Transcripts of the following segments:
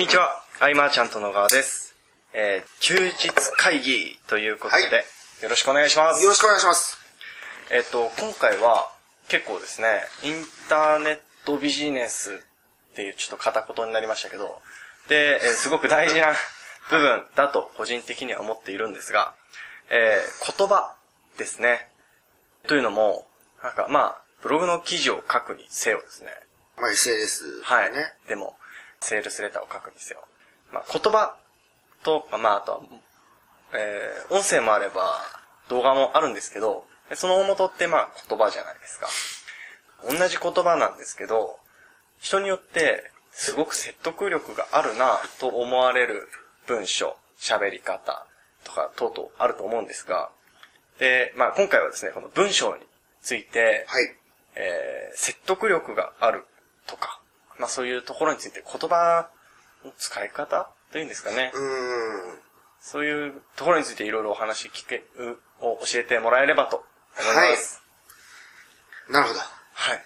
にちは、アイマーちゃんと野川です。えー、休日会議ということで、はいよろしくお願いします。よろしくお願いします。えっと、今回は結構ですね、インターネットビジネスっていうちょっと片言になりましたけど、で、えーすごく大事な部分だと個人的には思っているんですが、えー言葉ですね。というのも、なんかまあ、ブログの記事を書くにせよですね。まあ SNS はい。ね。でも、セールスレターを書くにせよ。まあ、言葉と、まあ、あとは、えー、音声もあれば、動画もあるんですけど、その大元ってまあ言葉じゃないですか。同じ言葉なんですけど、人によってすごく説得力があるなと思われる文章、喋り方とか等々あると思うんですが、で、まあ今回はですね、この文章について、はい。えー説得力があるとか、まあそういうところについて言葉の使い方というんですかね。うーん。そういうところについていろいろお話聞け、うを教えてもらえればと思います。なるほど。はい。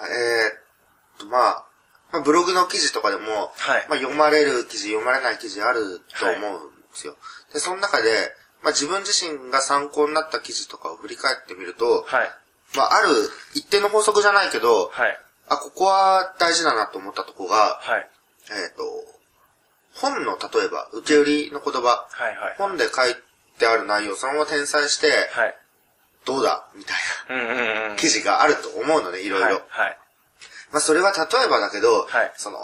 えーっと、まあ、まあ、ブログの記事とかでも、はいまあ、読まれる記事、読まれない記事あると思うんですよ。で、その中で、まあ、自分自身が参考になった記事とかを振り返ってみると、はい。まあ、ある一定の法則じゃないけど、はい。あ、ここは大事だなと思ったとこが、はい。えーっと、本の例えば、受け売りの言葉、はい。はい。本で書いてある内容をそのまま転載して、はい。どうだ？みたいうんうんうん。な記事があると思うのね、いろいろ。はい。はい。まあそれは例えばだけど、はいその、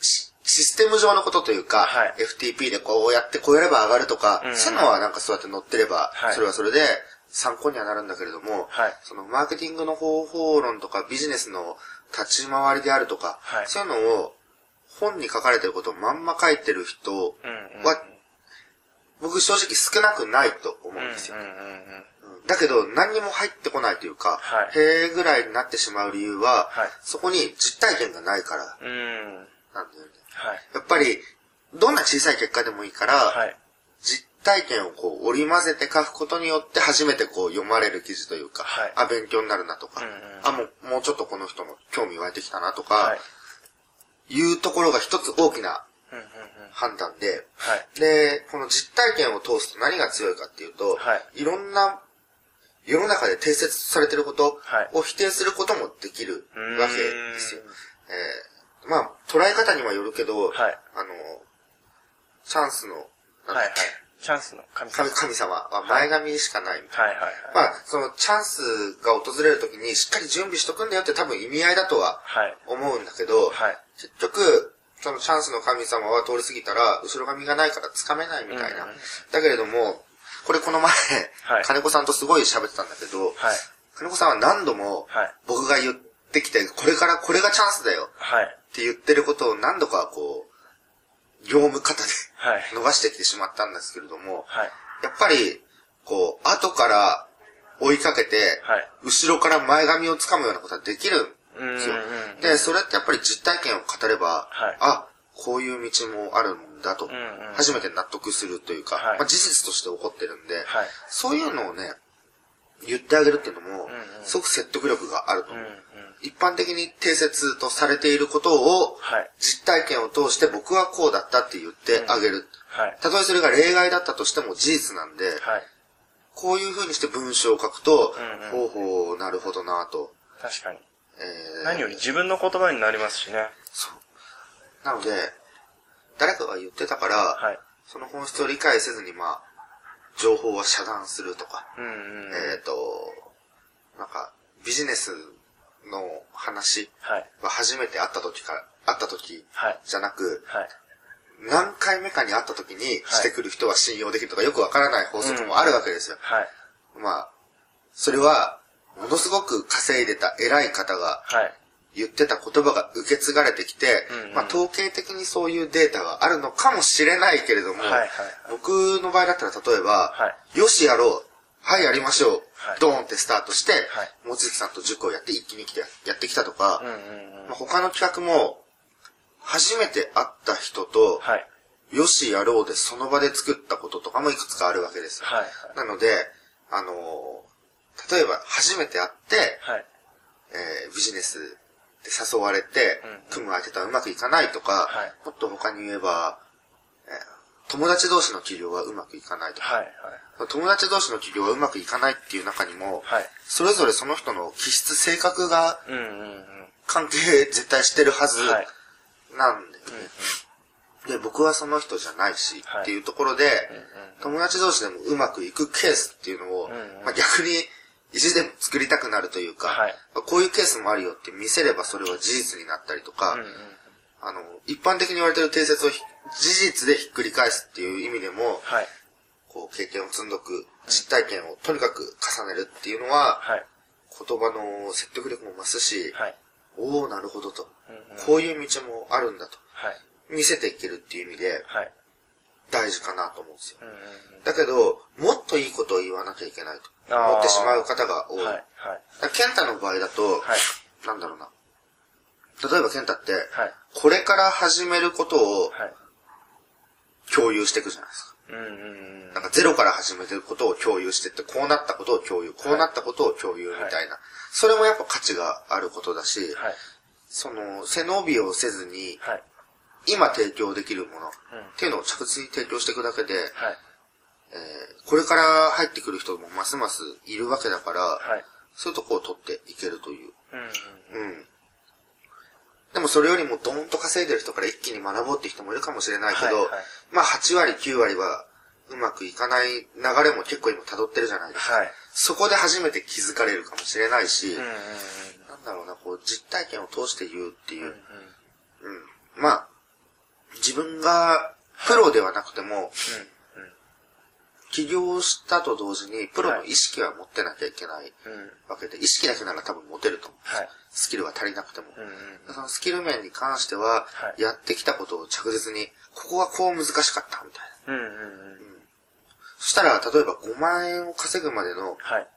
シシステム上のことというか、はい FTP でこうやってこうやれば上がるとか、うんそういうのはなんかそうやって載ってれば、はいそれはそれで参考にはなるんだけれども、はいそのマーケティングの方法論とかビジネスの立ち回りであるとか、はいそういうのを本に書かれてることをまんま書いてる人は、うんうん僕正直少なくないと思うんですよ。だけど、何にも入ってこないというか、はいへーぐらいになってしまう理由は、はいそこに実体験がないから。なんだよね。はい。やっぱり、どんな小さい結果でもいいから、はい。実体験をこう織り交ぜて書くことによって初めてこう読まれる記事というか、はいあ、勉強になるなとか、うんうんあ、もう、もうちょっとこの人も興味湧いてきたなとか、はい。いうところが一つ大きなうんうんうん。判断で、はい。で、この実体験を通すと何が強いかっていうと、はいいろんな世の中で定説されてることはいを否定することもできるわけですよ。えー、まあ、捉え方にはよるけど、はいあの、チャンスの、なんはい。はい。チャンスの神様。神神様は前髪しかないみたいはいはいはい。な。まあ、そのチャンスが訪れるときにしっかり準備しとくんだよって多分意味合いだとははい。思うんだけど、はい。結局、そのチャンスの神様は通り過ぎたら、後ろ髪がないから掴めないみたいな。うんうんだけれども、これこの前、はい金子さんとすごい喋ってたんだけど、はい。金子さんは何度もはい。僕が言ってきて、これからこれがチャンスだよはい。って言ってることを何度かこう、業務方ではい。逃してきてしまったんですけれども、はい。やっぱり、こう、後から追いかけて、はい。後ろから前髪を掴むようなことはできるうんですよ。で、それってやっぱり実体験を語れば、はいあ、こういう道もあるんだと、んうん初めて納得するというか、はいまあ、事実として起こってるんで、はい。そういうのをね、言ってあげるっていうのも、すごく説得力があると思う。うんうん。一般的に定説とされていることを、はい。実体験を通して僕はこうだったって言ってあげる。はい。たとえそれが例外だったとしても事実なんで、はい。こういう風にして文章を書くと、うんうんほうほう、なるほどなと。確かに。えー何より自分の言葉になりますしね。そう。なので、誰かが言ってたから、はい。その本質を理解せずに、まあ、情報は遮断するとか、うんうん。えっ、と、なんか、ビジネスの話は初めて会った時から、会った時はい。じゃなく、はい。何回目かに会った時にしてくる人は信用できるとかよくわからない法則もあるわけですよ。はい。まあ、それは、ものすごく稼いでた偉い方がはい。言ってた言葉が受け継がれてきて、うんうんまあ統計的にそういうデータがあるのかもしれないけれども、はいはいはい僕の場合だったら例えば、はよしやろう、はいやりましょう、はいドーンってスタートして、はい望月さんと塾をやって一気に来てやってきたとか。まあ他の企画も、初めて会った人と、はい。よしやろうでその場で作ったこととかもいくつかあるわけですよ。はい。なので、あのー例えば初めて会って、はい。えービジネスって誘われてうんうん、組む相手とはうまくいかないとか、はいもっと他に言えば、えー友達同士の起業はうまくいかないとか、はい。友達同士の起業はうまくいかないっていう中にも、はい。それぞれその人の気質、性格が。関係絶対してるはずはい。なんだよね。で、僕はその人じゃないし、はいっていうところで、友達同士でもうまくいくケースっていうのを、まあ、逆に意地でも作りたくなるというか、はいこういうケースもあるよって見せればそれは事実になったりとか、うんうんあの、一般的に言われてる定説をひ事実でひっくり返すっていう意味でも、はい。こう経験を積んどく、実体験をとにかく重ねるっていうのは、はい。言葉の説得力も増すし、はい。おおなるほどと、うんうんこういう道もあるんだと、はい。見せていけるっていう意味ではい。大事かなと思うんですよ。うんうんだけど、もっといいことを言わなきゃいけないと思ってしまう方が多い。うん。はい。はい。ら健太の場合だと、はい。なんだろうな。例えば健太って、はい。これから始めることをはい。共有していくじゃないですか。なんかゼロから始めてることを共有してって、こうなったことを共有、こうなったことを共有みたいな。それもやっぱ価値があることだし、はい。その、背伸びをせずに、はい。今提供できるものっうんていうのを着実に提供していくだけで、はい。えーこれから入ってくる人もますますいるわけだから、はい。そういうとこを取っていけるという。うんうん。うん。でもそれよりもドーンと稼いでる人から一気に学ぼうって人もいるかもしれないけど、はいはいまあ8割9割はうまくいかない流れも結構今辿ってるじゃないですか。はい。そこで初めて気づかれるかもしれないし、うんうんうん。なんだろうな、こう実体験を通して言うっていうう。んうん。うん。まあ、自分がプロではなくても、起業したと同時にプロの意識は持ってなきゃいけない。わけで、意識だけなら多分持てると思う。はい。スキルは足りなくても。うんうん。そのスキル面に関しては、はいやってきたことを着実に、ここはこう難しかったみたいな。うんうんうん。そしたら、例えば5万円を稼ぐまでの、はい。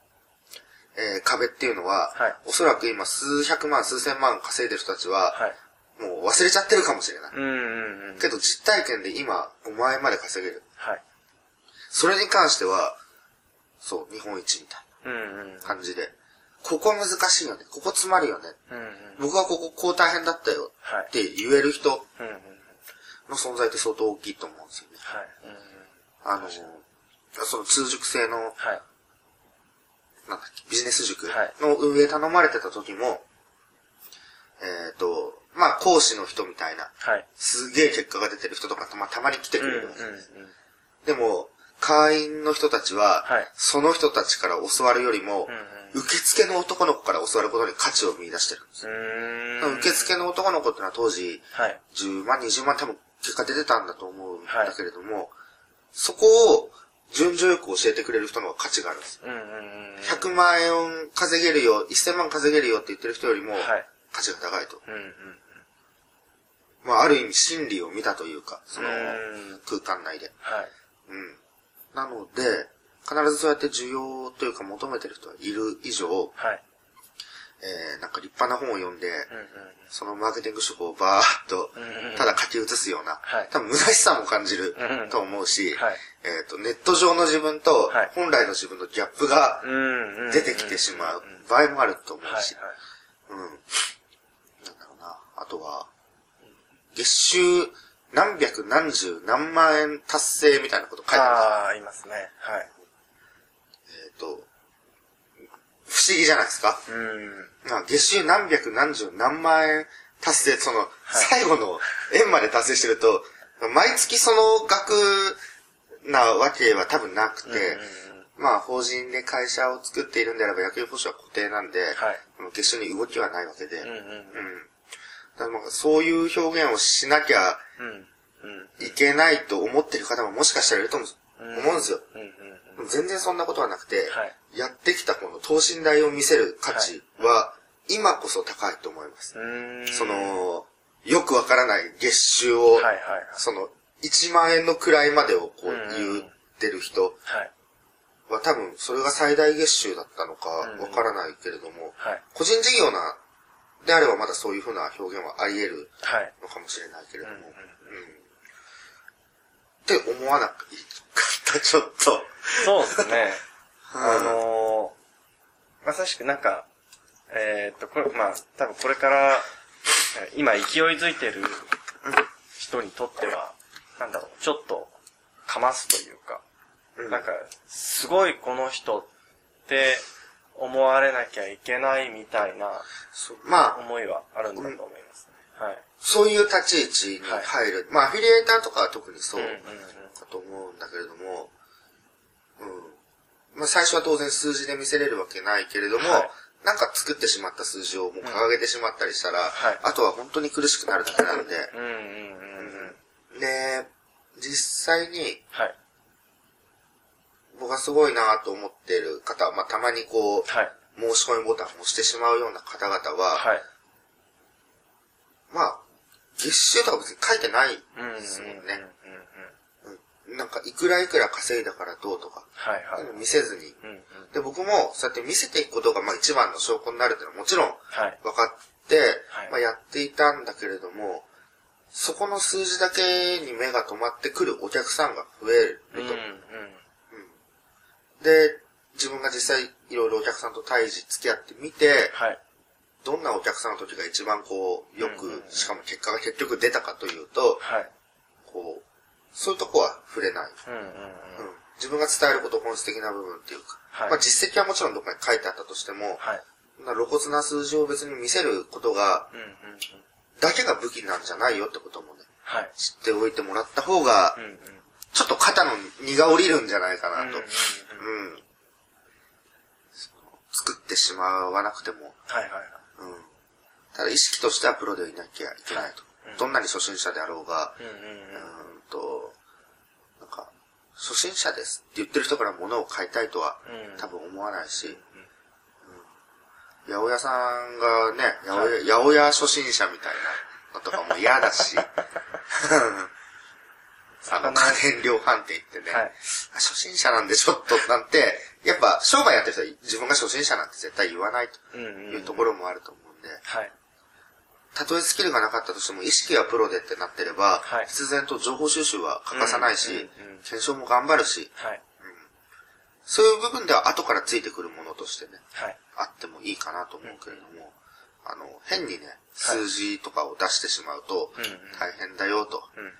えー壁っていうのは、はいおそらく今数百万、数千万稼いでる人たちは、はい。もう忘れちゃってるかもしれない。うんうんうん。けど実体験で今5万円まで稼げる。はい。それに関しては、そう、日本一みたい。な感じで、ここ難しいよね、ここ詰まるよね、うんうん。僕はこここう大変だったよはいって言える人。の存在って相当大きいと思うんですよね。はい。うんうん。あの、その通塾制の、はい。なんだっけ、ビジネス塾はいの運営頼まれてた時も、えっ、と、まあ講師の人みたいな、はい。すげえ結果が出てる人とかたまたまに来てくれるわけです。でも、会員の人たちは、はいその人たちから教わるよりも、うんうん受付の男の子から教わることに価値を見出してるんですよ。受付の男の子ってのは当時、はい。10万、20万多分結果出てたんだと思うんだけれども、そこを順序よく教えてくれる人の価値があるんです。うんうんうん。100万円稼げるよ、1000万稼げるよって言ってる人よりもはい。価値が高いと。うんうん。まあある意味真理を見たというか、そのうん空間内で。はい。うん。なので、必ずそうやって需要というか求めてる人がいる以上、はい。えー、なんか立派な本を読んで、うんうん。そのマーケティング手法をバーッとうんうん、ただ書き写すような、はい多分虚しさも感じるうんうんと思うし、はいえっ、と、ネット上の自分とはい本来の自分のギャップがうんうん。出てきてしまううん場合もあると思はい。うし、うん。なんだろうな。あとは、月収何百何十何万円達成みたいなこと書いてあ。ああ、いますね。はい。えっ、と、不思議じゃないですか？うん。まあ、月収何百何十何万円達成、その、最後の円まで達成してると、毎月その額なわけは多分なくて、まあ、法人で会社を作っているんであれば、野球報酬は固定なんで、はい月収に動きはないわけで、うんうんうん。うんだからまあそういう表現をしなきゃ。いけないと思ってる方ももしかしたらいると思うん思うんですよ。全然そんなことはなくて、はい。やってきたこの等身大を見せる価値は、今こそ高いと思います。その、よくわからない月収を。その、1万円の位までをこううん言ってる人は多分それが最大月収だったのかうん。わからないけれども、はい。個人事業な、であればまだそういうふうな表現はあり得るはい。のかもしれないけれども、うん。うん。って思わなかった、ちょっと。そうですね。あのー、まさしくなん。か、えーっと、これ、まあ、多分これから今勢いづいてる人にとっては、なん。だろう、ちょっと、かますというか、うん。なん。か、すごいこの人って思われなきゃいけないみたいなまあ、思いはあるんだと思いますね。はい。そういう立ち位置に入る。まあ、アフィリエーターとかは特にそううんうんうん。だと思うんだけれども、うん。まあ、最初は当然数字で見せれるわけないけれども、はいなんか作ってしまった数字をもう掲げてしまったりしたら、はいあとは本当に苦しくなるだけなんで、うんうんうんうん。で、実際にはい。僕がすごいなと思っている方、まあ、たまにこう、はい。申し込みボタンを押してしまうような方々は、はい。まあ、月収とか別に書いてない。ですもんね。なんか、いくらいくら稼いだからどうとか、はいはい。見せずに。うんうん。で、僕も、そうやって見せていくことが、まあ一番の証拠になるっていうのはもちろんはい。分かって、はいまあやっていたんだけれども、そこの数字だけに目が止まってくるお客さんが増えると。うんうん。で、自分が実際いろいろお客さんと対峙付き合ってみて、はい。どんなお客さんの時が一番こう、よく、しかも結果が結局出たかというと、はい。こう、そういうとこは触れない。うんうんうん。うん自分が伝えること本質的な部分っていうか、はいまあ実績はもちろんどっかに書いてあったとしても、はい。な露骨な数字を別に見せることが、うんうんうん。だけが武器なんじゃないよってこともね、はい。知っておいてもらった方がう、んうん。ちょっと肩の荷が下りるんじゃないかなと。うんうんうん。作ってしまわなくても、はいはいはい。うん。ただ意識としてはプロでいなきゃいけないと。うんどんなに初心者であろうが、うんうんうーんと、なんか、初心者ですって言ってる人から物を買いたいとは。多分思わないし、うん八百屋さんがね、八百屋、八百屋初心者みたいなのとかも嫌だし、あの、家電量販店行ってね、はい。初心者なんでちょっとなんて、やっぱ商売やってる人は自分が初心者なんて絶対言わないとうんうんうん。いうところもあると思うんで、はい。たとえスキルがなかったとしても意識はプロでってなってれば、はい必然と情報収集は欠かさないし、うんうんうん検証も頑張るし、はい。そういう部分では後からついてくるものとしてね、はい。あってもいいかなと思うけれども、あの、変にね、数字とかを出してしまうとうんうん、大変だよと。うん。うん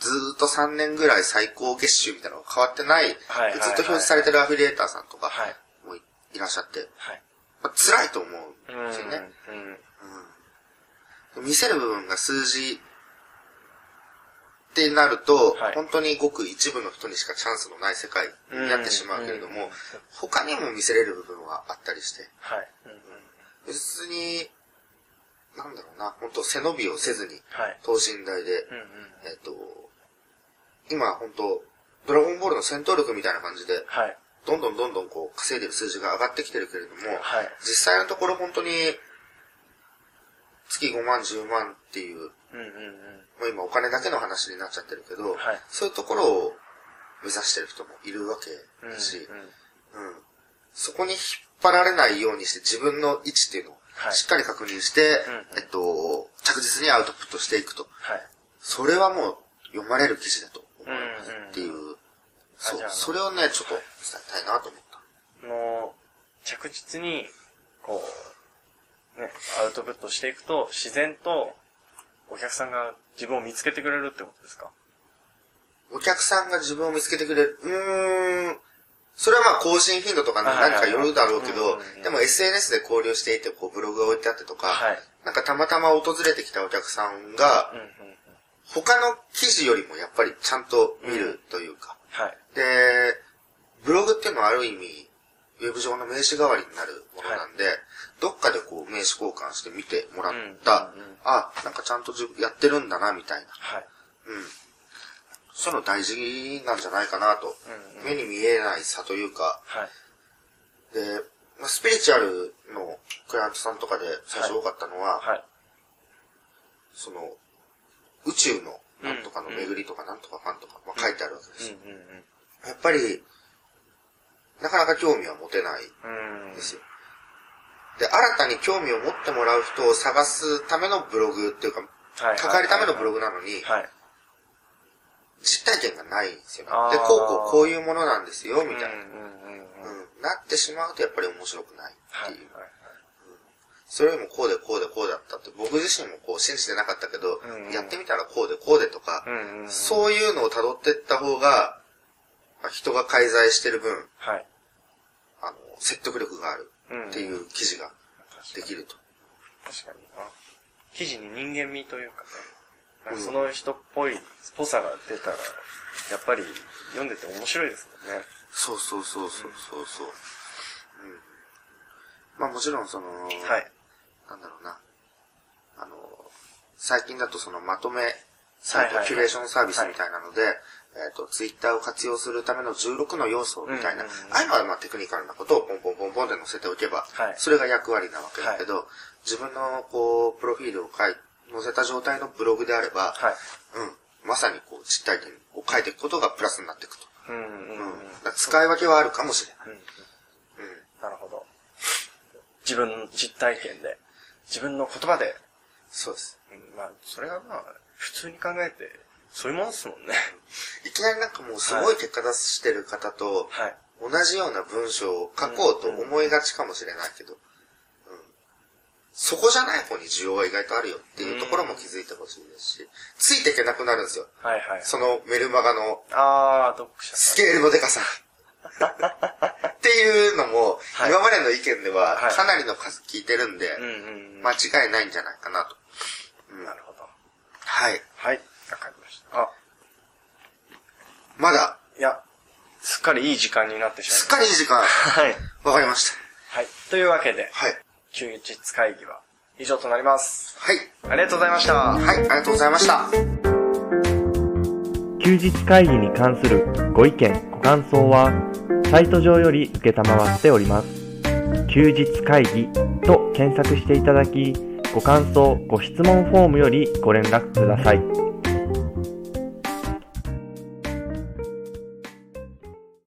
ずーっと3年ぐらい最高月収みたいなのが変わってない、はいはいはいずっと表示されてるアフィリエーターさんとかはい。もいいらっしゃって、はい。まあ、辛いと思ううんん。ですよね。うん。見せる部分が数字ってなると、はい本当にごく一部の人にしかチャンスのない世界になってしまうけれども、うんうん他にも見せれる部分はあったりして、はい。うんうん。別に、なんだろうな、本当背伸びをせずに、はい。等身大で、うんうん。えっと、今本当ドラゴンボールの戦闘力みたいな感じで、はい。どんどんどんどんこう稼いでる数字が上がってきてるけれども、はい。実際のところ本当に、月5万、10万っていう、うんうんうん。もう今お金だけの話になっちゃってるけど、はいそういうところを目指してる人もいるわけうんだし、うんうんそこに引っ張られないようにして自分の位置っていうのをはいしっかり確認して、うんうんえっと、着実にアウトプットしていくと。はい。それはもう読まれる記事だとっていう、そうそれをね、ちょっと伝えたいなと思った。の、着実に、こう、ね、アウトプットしていくと、自然と、お客さんが自分を見つけてくれるってことですか？お客さんが自分を見つけてくれる。うーん。それはまあ更新頻度とかはい何かよるだろうけどでも SNS で交流していて、こうブログが置いてあってとか、はい。なんかたまたま訪れてきたお客さんが。他の記事よりもやっぱりちゃんと見るというか。はい。で、ブログっていうのはある意味、ウェブ上の名刺代わりになるものなんで、どっかでこう名刺交換して見てもらった、うんうんうんあ、なんかちゃんとやってるんだな、みたいな。はい。うん。そういうの大事なんじゃないかなと。うんうん目に見えない差というか、はい。で、まあ、スピリチュアルのクライアントさんとかで最初多かったのは、はい。その、宇宙のなんとかの巡りとかなんとかファンとか、まあ、書いてあるわけですよ。やっぱり、なかなか興味は持てないですよ。で、新たに興味を持ってもらう人を探すためのブログっていうか、はい。関わるためのブログなのに、はい。実体験がないんですよで、こうこうこういうものなんですよ、みたいな。なってしまうとやっぱり面白くないはいっていう。。それよりもこうでこうでこうだったって、僕自身もこう信じてなかったけど、うんうんやってみたらこうでこうでとか、うんうんうん。そういうのを辿ってった方が、まあ人が介在してる分、はい。あの、説得力があるうん。っていう記事ができると。確かにな。記事に人間味というかね。かうんその人っぽい、ぽさが出たら、やっぱり読んでて面白いですもんね。そうそうそうそうそうそう。うん。まあもちろんその、はい。なんだろうな。あの、最近だとそのまとめサイト、はいはいはいキュレーションサービスみたいなので、えっ、と、ツイッターを活用するための16の要素みたいな、ああいうのはまあテクニカルなことをポンポンポンポンで載せておけば、はいそれが役割なわけだけど、自分のこう、プロフィールを書い載せた状態のブログであれば、はい。うん、まさにこう、実体験を書いていくことがプラスになっていくと。うんうんうん。うん。だから使い分けはあるかもしれない。うんうんうん。なるほど。自分の実体験で、自分の言葉で、そうです。うんまあ、それがまあ、普通に考えて、そういうものですもんね。いきなりなんかもうすごい結果出してる方と、はい。同じような文章を書こうと思いがちかもしれないけど、うん。そこじゃない方に需要が意外とあるよっていうところも気づいてほしいですし、ついていけなくなるんですよ。はいはい。そのメルマガのあー、読者さスケールのデカさ。っていうのも、はい今までの意見でははいかなりの数聞いてるんで。間違いないんじゃないかなと。うんなるほど。はい。はい。わかりました。あ、まだ、いや、すっかりいい時間になってしまいましすっかりいい時間。た。はい。わかりました。はい。というわけで、はい。休日会議は以上となります。はい。ありがとうございました。はい、ありがとうございました。休日会議に関するご意見、ご感想は、サイト上より受けたまわっております。休日会議と検索していただき、ご感想、ご質問フォームよりご連絡ください。